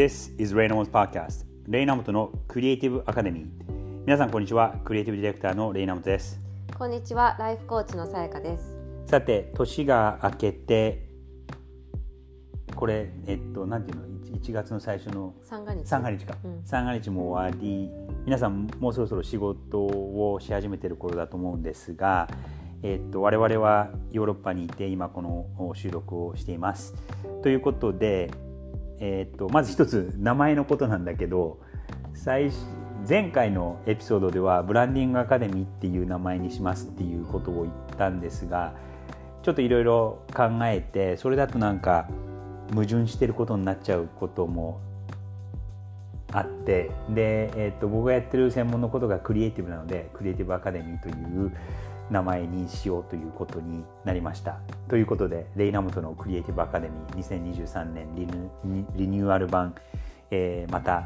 This is Raynamo's Podcast レイナモトのクリエイティブアカデミー皆さんこんにちは。クリエイティブディレクターのレイナモトです。こんにちは。ライフコーチのさやかです。さて年が明けてこれえっとなんていうの？1月の最初の三が日。三が日か、うん。三が日も終わり。皆さんもうそろそろ仕事をし始めてる頃だと思うんですが、えっと我々はヨーロッパにいて今この収録をしています。ということで、えっとまず一つ名前のことなんだけど最初前回のエピソードではブランディングアカデミーっていう名前にしますっていうことを言ったんですがちょっといろいろ考えてそれだとなんか矛盾してることになっちゃうこともあってで、えー、と僕がやってる専門のことがクリエイティブなのでクリエイティブアカデミーという名前にしようということになりました。ということでレイナモトのクリエイティブアカデミー2023年リニリニューアル版、えーまた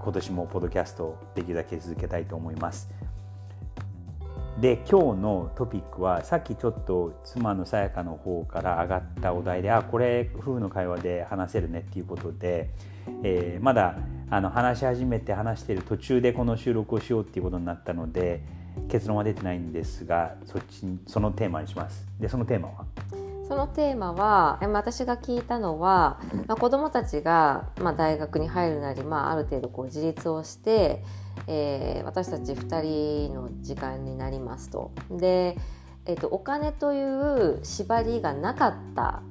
今年もポッドキャストをできるだけ続けたいと思います。で今日のトピックはさっきちょっと妻のさやかの方から上がったお題であこれ夫婦の会話で話せるねっていうことで、えーまだあの話し始めて話してる途中でこの収録をしようっていうことになったので結論は出てないんですがそっちにそのテーマにします。でそのテーマは？そのテーマは私が聞いたのは、まあ、子どもたちが、まあ、大学に入るなり、まあ、ある程度こう自立をして、えー私たち2人の時間になりますと。で、えー、とお金という縛りがなかった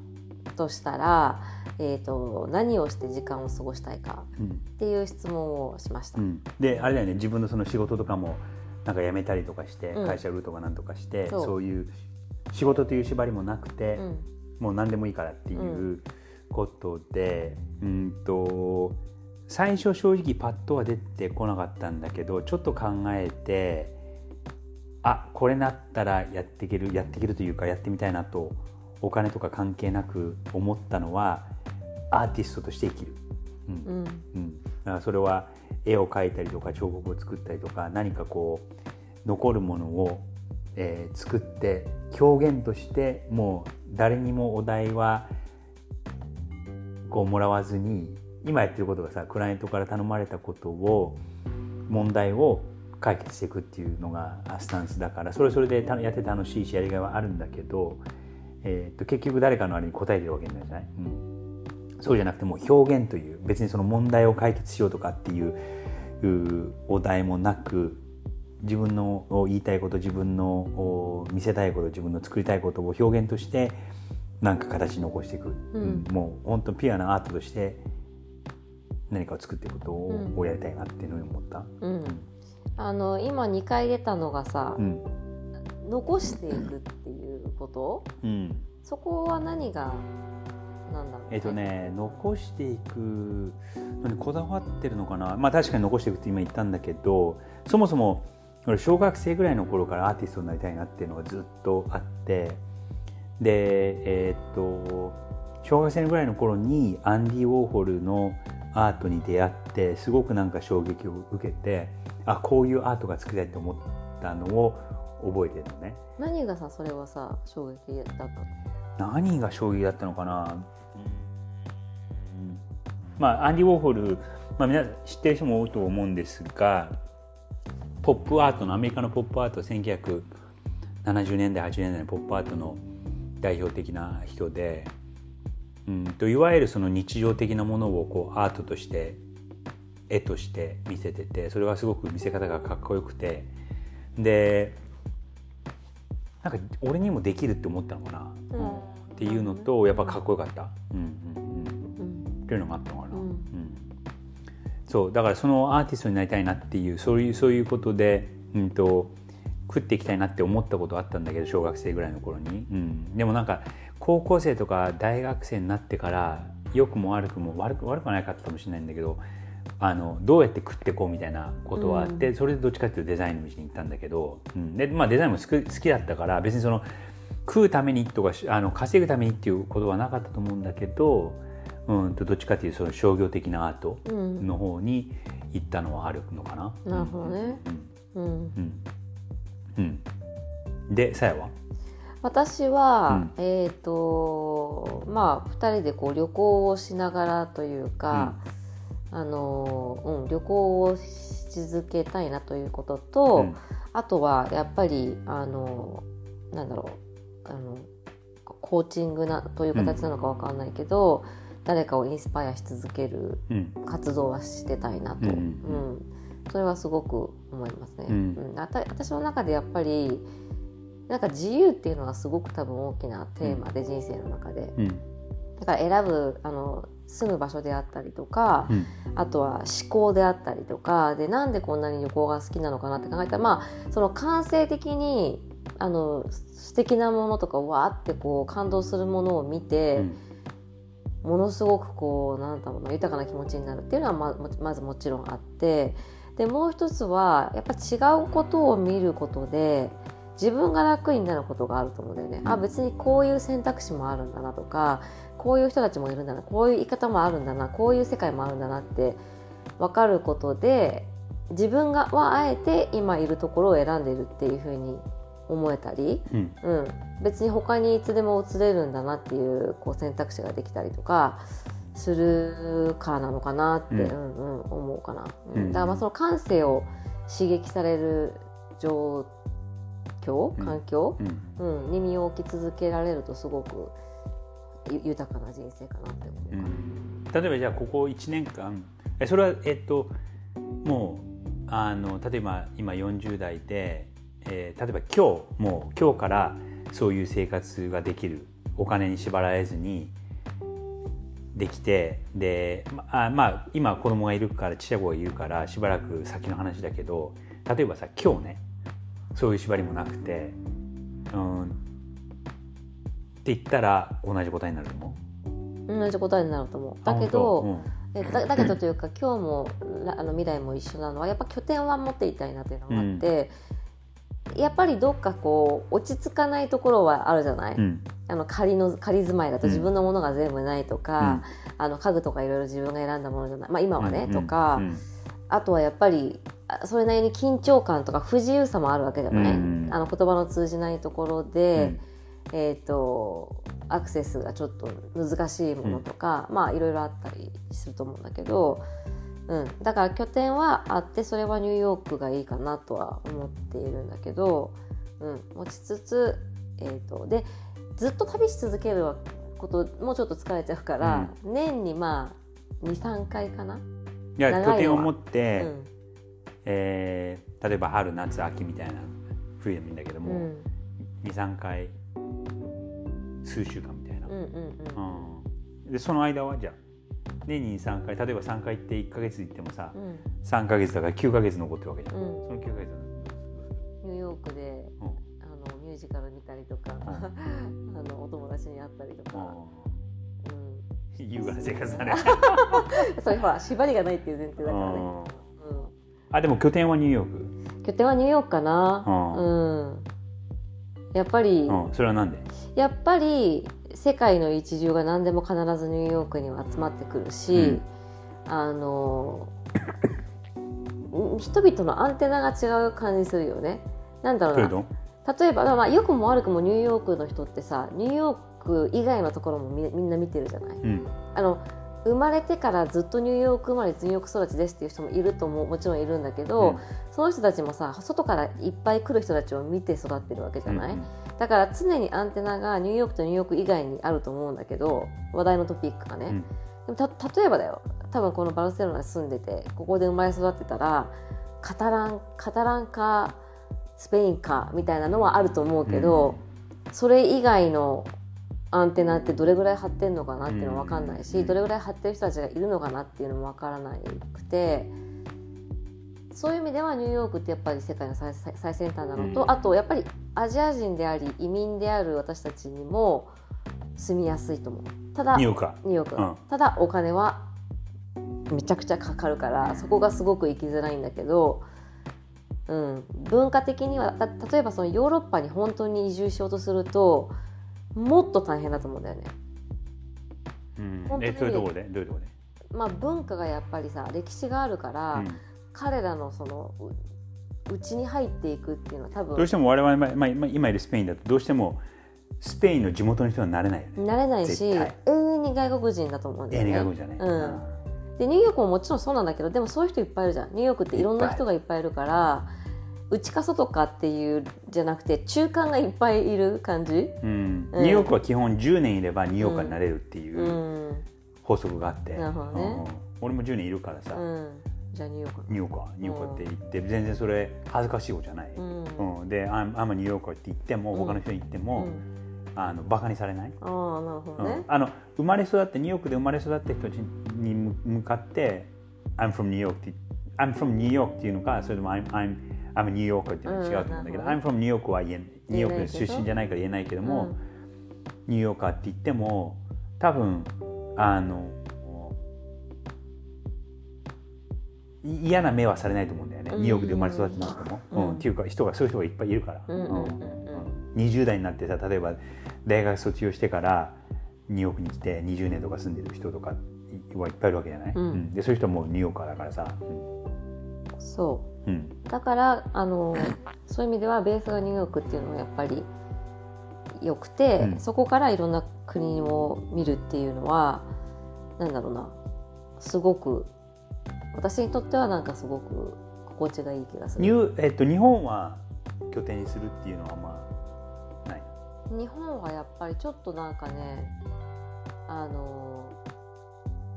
としたら、えー、と何をして時間を過ごしたいかうんっていう質問をしました。うん、であれだよね自分のその仕事とかもなんか辞めたりとかして、うん。会社売るとかなんとかしてそう。いう仕事という縛りもなくて、うん。もう何でもいいからっていうことで、うん、と最初正直パッとは出てこなかったんだけどちょっと考えてあこれなったらやっていけるやっていけるというかやってみたいなとお金とか関係なく思ったのはアーティストとして生きる。うん。うん。うん、だからそれは絵を描いたりとか彫刻を作ったりとか何かこう残るものを、えー作って表現としてもう誰にもお題はこうもらわずに今やってることがさクライアントから頼まれたことを問題を解決していくっていうのがスタンスだからそれそれでやって楽しいしやりがいはあるんだけど、えー、と結局誰かのあれに答えてるわけじゃない、うん、そうじゃなくてもう表現という別にその問題を解決しようとかっていううお題もなく自分の言いたいこと自分のお見せたいこと自分の作りたいことを表現としてなんか形に残していく、うん。もう本当ピュアなアートとして何かを作っていくことを,、やりたいなっていうのに思った。うん。あの今2回出たのがさ、うん。残していくっていうこと？うん。そこは何がなんだろう、えっとね残していくのにこだわってるのかな。まあ確かに残していくって今言ったんだけどそもそも俺小学生ぐらいの頃からアーティストになりたいなっていうのがずっとあってでえっと小学生ぐらいの頃にアンディ・ウォーホルのアートに出会ってすごくなんか衝撃を受けてあこういうアートが作りたいと思ったのを覚えてるのね。何がさそれはさ衝撃だったの？何が衝撃だったのかな、うんまあアンディ・ウォーホル、まあ、皆さん知ってる人も多いと思うんですがポップアートのアメリカのポップアート1970年代80年代のポップアートの代表的な人で、うん、といわゆるその日常的なものをこうアートとして絵として見せててそれはすごく見せ方がかっこよくてでなんか俺にもできるって思ったのかな、うん。っていうのとやっぱかっこよかった、うんうんうん、うん。っていうのがあったそうだからそのアーティストになりたいなっていうそういうそういうことで、うん、と食っていきたいなって思ったことあったんだけど小学生ぐらいの頃に、うん、でもなんか高校生とか大学生になってから良くも悪くも悪く悪くはないかったかもしれないんだけどあのどうやって食っていこうみたいなことはあって、それでどっちかっていうとデザインの道に行ったんだけど、うん。でまあ、デザインも好き好きだったから別にその食うためにとかしあの稼ぐためにっていうことはなかったと思うんだけど、うん、とどっちかっていうとその商業的なアートうん。の方に行ったのはあるのかな。なるほどね。うん。うん。うん。うん。でさやは？私は、えっ、とまあ2人でこう旅行をしながらというか、あの、うん、旅行をし続けたいなということと、うん。あとはやっぱりあのなんだろうあのコーチングなという形なのかわかんないけど、誰かをインスパイアし続けるうん。活動はしてたいなと、ううん。ん。それはすごく思いますね。うん。私の中でやっぱりなんか自由っていうのはすごく多分大きなテーマで、人生の中で。うん。だから選ぶあの住む場所であったりとか、うん。あとは思考であったりとかでなんでこんなに旅行が好きなのかなって考えたらまあその感性的にあの素敵なものとかわーってこう感動するものを見て、ものすごくこうなんだろうな豊かな気持ちになるっていうのはままずもちろんあってでもう一つはやっぱ違うことを見ることで自分が楽になることがあると思うんだよね。あ別にこういう選択肢もあるんだなとかこういう人たちもいるんだなこういう言い方もあるんだなこういう世界もあるんだなって分かることで自分がはあえて今いるところを選んでいるっていうふうに思えたり、うん。うん、別に他にいつでも移れるんだなっていうこう選択肢ができたりとかするからなのかなって、うん。うんうん思うかな、うん。うん。だからまあその感性を刺激される状況うん。環境、うん。うんに身を置き続けられるとすごくゆ豊かな人生かなって思うかな。うん。例えばじゃあここ1年間えそれはえっともうあの例えば今40代で、えー例えば今日もう今日からそういう生活ができる。お金に縛られずにできてでまあまあ今子供がいるからちっちゃい子がいるからしばらく先の話だけど例えばさ今日ねそういう縛りもなくてうんって言ったら同じ答えになると思う？同じ答えになると思う。だけあど、本えだだけどというか今日もらあの未来も一緒なのはやっぱ拠点は持っていたいなっていうのがあって、やっぱりどっかこう落ち着かないところはあるじゃない、当うん。あの仮の仮住まいだとうん。自分のものが全部ないとか、あの家具とかいろいろ自分が選んだものじゃない、まあ、今はね、うんとか、うん。あとはやっぱりあそれなりに緊張感とか不自由さもあるわけじゃない、うんあの言葉の通じないところで、えー、とアクセスがちょっと難しいものとか、まあいろいろあったりすると思うんだけど、うん、だから拠点はあってそれはニューヨークがいいかなとは思っているんだけど、うん、持ちつつ、えー、とでずっと旅し続けることもうちょっと疲れちゃうから、年にまあ23回かな？いや拠点を持って、うん。えー例えば春夏秋みたいな冬でもいいんだけども、うん。23回数週間みたいな、うんうんうん。うん。でその間はじゃあ年に3回例えば3回行って1か月行ってもさうん。3か月だから9か月残ってるわけじゃん、うん。その9か月はニューヨークでうん。あのミュージカル見たりとか、あのお友達に会ったりとか、う優雅な生活だね、ん、それほら縛りがないっていう前提だからね、うん。うあでも拠点はニューヨーク、ん、拠点はニューヨークかな、ううん。やっぱり、うん、それはなんで？やっぱり世界の一流が何でも必ずニューヨークには集まってくるし、あのうん人々のアンテナが違う感じするよね。なんだろうな。例えば、まあ、良くも悪くもニューヨークの人ってさニューヨーク以外のところもみみんな見てるじゃない。うん。あの生まれてからずっとニューヨーク生まれニューヨーク育ちですっていう人もいるとももちろんいるんだけど、うん。その人たちもさ外からいっぱい来る人たちを見て育ってるわけじゃない、うんだから常にアンテナがニューヨークとニューヨーク以外にあると思うんだけど話題のトピックがね、でもた例えばだよ。多分このバルセロナに住んでてここで生まれ育ってたらカタランカタランかスペインかみたいなのはあると思うけど、それ以外のアンテナってどれぐらい張ってんのかなっていうのも分かんないし、うん。どれぐらい張ってる人たちがいるのかなっていうのも分からなくてそういう意味ではニューヨークってやっぱり世界の最最最先端なのと、うん。あとやっぱりアジア人であり移民である私たちにも住みやすいと思う。ただニューヨークかニューヨーク、うん。ただお金はめちゃくちゃかかるからそこがすごく行きづらいんだけど、うん、文化的にはだ例えばそのヨーロッパに本当に移住しようとするともっと大変だと思うんだよね。うん。本当に。えどういうところで？どういうところで？まあ、文化がやっぱりさ歴史があるから、うん。彼らのそのううちに入っていくっていうのは多分どうしても我々、まあまあ、今今いるスペインだとどうしてもスペインの地元の人はなれない。よね。なれないし永遠に外国人だと思うんだよね。永遠に外国じゃね。うん。でニューヨークももちろんそうなんだけどでもそういう人いっぱいいるじゃん。ニューヨークっていろんな人がいっぱいいるから内か外かっていうじゃなくて中間がいっぱいいる感じ、うん。うんニューヨークは基本10年いればニューヨーカーになれるっていううん。法則があって、なるほどね。うん。俺も10年いるからさ、うん、じゃあニューヨークニューヨーカーニューヨーカーって言って全然それ恥ずかしいことじゃない、うん。うん。で「I'm, I'm a ニューヨーカー」って言ってもうん。他の人に言っても、うん。あのバカにされない、ああなるほどね。うん、あの生まれ育ってニューヨークで生まれ育った人に向向かって「I'm from New York」って「I'm from New York」っていうのかそれとも「I'm, I'm, I'm New Yorker」っていうのは違うと思うんだけど「うんな I'm from New York」は言えニューヨーク出身じゃないから言えないけども、うん。ニューヨーカーって言っても多分あのい嫌な目はされないと思うんだよね、うん。ニューヨークで生まれ育ってなくても、うん。うん。っていうか人がそういう人がいっぱいいるから、うんうんうんうん。20代になってさ例えば大学卒業してからニューヨークに来て20年とか住んでる人とかはいっぱいいるわけじゃない、うん。でそういう人はもうニューヨーカーだからさ、そうだからあのそういう意味ではベースがニューヨークっていうのはやっぱり良くて、うん。そこからいろんな国を見るっていうのはなんだろうなすごく私にとってはなんかすごく心地がいい気がする。ニューえっと、日本は拠点にするっていうのはまあない？日本はやっぱりちょっとなんかねあの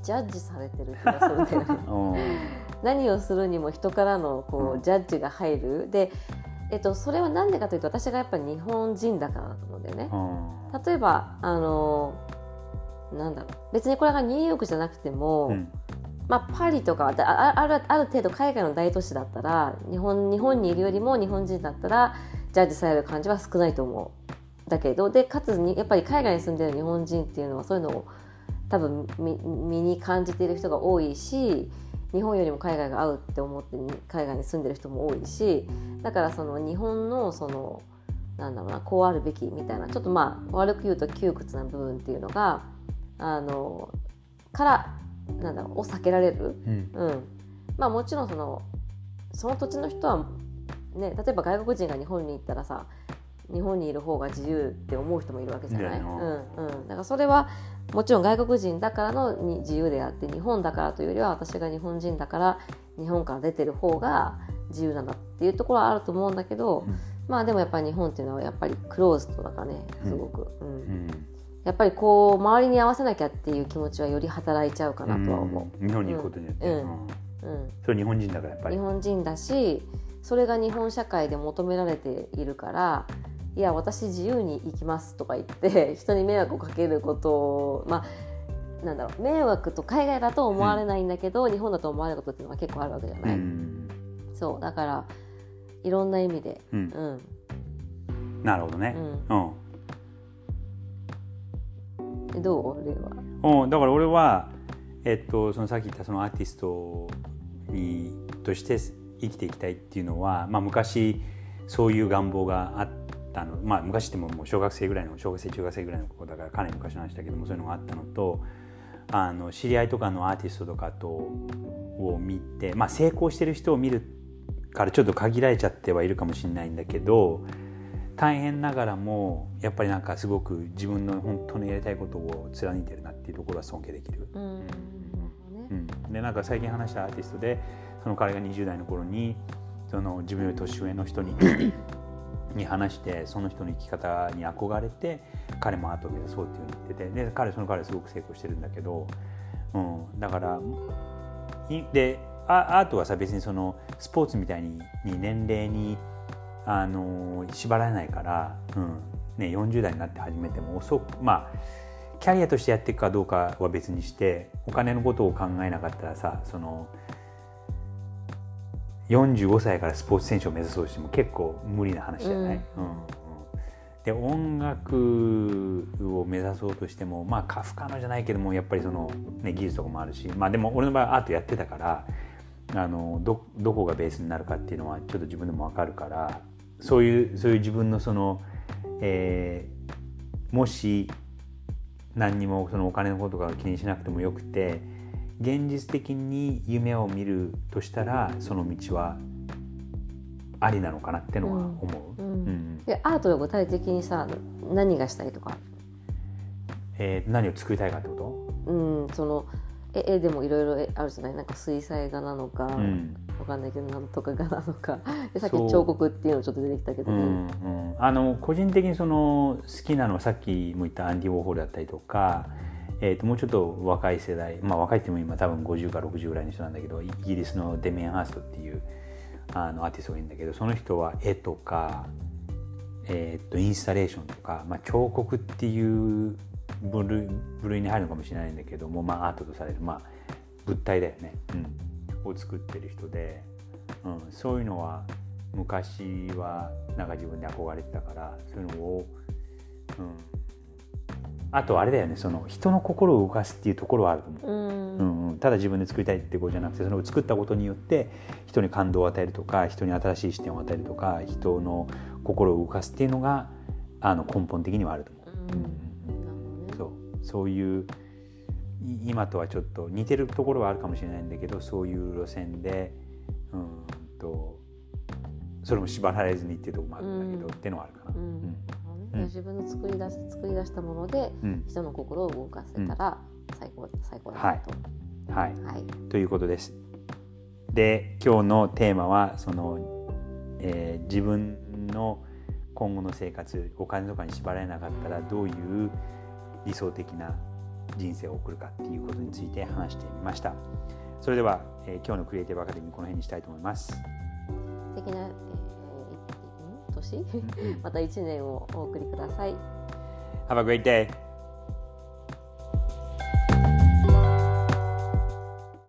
ジャッジされてる気がするんだよね。うん。何をするにも人からのこうジャッジが入る。で、えっと、それは何でかというと私がやっぱり日本人だからだと思うんだよね。うん。例えばあのなんだろう。別にこれがニューヨークじゃなくても、うん。まあ、パリとかあるある程度海外の大都市だったら日本日本にいるよりも日本人だったらジャッジされる感じは少ないと思う。だけどでかつにやっぱり海外に住んでる日本人っていうのはそういうのを多分身身に感じている人が多いし日本よりも海外が合うって思ってに海外に住んでる人も多いしだからその日本のそのなんだろうなこうあるべきみたいなちょっとまあ悪く言うと窮屈な部分っていうのがあのからなんだろうを避けられる。うんうん、まあもちろんそのその土地の人はね例えば外国人が日本に行ったらさ日本にいる方が自由って思う人もいるわけじゃない、うんうん、だからそれはもちろん外国人だからのに自由であって日本だからというよりは私が日本人だから日本から出てる方が自由なんだっていうところはあると思うんだけど、うん。まあでもやっぱり日本っていうのはやっぱりクローズドだからねすごく、うんうん。やっぱりこう周りに合わせなきゃっていう気持ちはより働いちゃうかなとは思う。うん。日本に行くことによって、うん。うん。うん。それ日本人だからやっぱり。日本人だしそれが日本社会で求められているからいや私自由に行きますとか言って 人に迷惑をかけることをまあなんだろう迷惑と海外だと思われないんだけど、日本だと思われることっていうのは結構あるわけじゃうない、ん、そうだからいろんな意味で、うん。うん。なるほどね、うん。でどう？例は。うん、だから俺は、えっと、そのさっき言ったそのアーティストにとして生きていきたいっていうのは、まあ、昔そういう願望があったの、まあ、昔ってももう小学生ぐらいの小学生中学生ぐらいの子だからかなり昔の話だけどもそういうのがあったのとあの知り合いとかのアーティストとかとを見て、まあ、成功してる人を見るからちょっと限られちゃってはいるかもしれないんだけど大変ながらもやっぱりなんかすごく自分の本当のやりたいことを貫いてるなっていうところは尊敬できる。うん。ね。うん、でなんか最近話したアーティストでその彼が20代の頃にその自分より年上の人にに話してその人の生き方に憧れて彼もアートを目指そうっていうふうに言っててで彼その彼すごく成功してるんだけど、うん、だからでアートはさ別にそのスポーツみたいにに年齢にあの縛られないから、うんね、40代になって始めても遅くまあキャリアとしてやっていくかどうかは別にしてお金のことを考えなかったらさその45歳からスポーツ選手を目指そうとしても結構無理な話じゃない、うん。うんうん。で音楽を目指そうとしてもまあか不可能じゃないけどもやっぱりその、ね、技術とかもあるしまあでも俺の場合はアートやってたからあのどどこがベースになるかっていうのはちょっと自分でも分かるからそういうそういう自分のその、えーもし何にもそのお金のことが気にしなくてもよくて現実的に夢を見るとしたらその道はありなのかなってのは思う。うん。うん。でアートは具体的にさ何がしたいとか？えー何を作りたいかってこうんその絵絵でもいろいろあるじゃない？なんか水彩画なのか、うん。わかんないけどなんとか画なのか。でさっき彫刻っていうのちょっと出てきたけど。ね、うんうん、あの個人的にその好きなのはさっきも言ったアンディ・ウォーホルだったりとか、えー、ともうちょっと若い世代まあ若いっても今多分50か60ぐらいの人なんだけどイギリスのデミアン・ハーストっていうあのアーティストがいるんだけどその人は絵とか、えー、とインスタレーションとか、まあ、彫刻っていう部類部類に入るのかもしれないんだけども、まあ、アートとされる、まあ、物体だよね、うん、を作ってる人で、うん、そういうのは昔はなんか自分で憧れてたからそういうのを、うん、あとあれだよねその人の心を動かすっていうところはあると思う。うん。うんうん、ただ自分で作りたいってことじゃなくてそれを作ったことによって人に感動を与えるとか人に新しい視点を与えるとか人の心を動かすっていうのがあの根本的にはあると思う。うん。うんそう。そういうい今とはちょっと似てるところはあるかもしれないんだけどそういう路線でうんとそれも縛られずにっていうところもあるんだけど、うん。っていうのはあるかな。うん自分の作り出し作り出したものでうん人の心を動かせたら最高最高だはないと、はい、はいということです。で今日のテーマはその、えー自分の今後の生活お金とかに縛られなかったらどういう理想的な人生を送るかっていうことについて話してみました。それでは、えー今日のクリエイティブアカデミーこの辺にしたいと思います。素敵な、えー年。また一年をお送りください。Have a great day!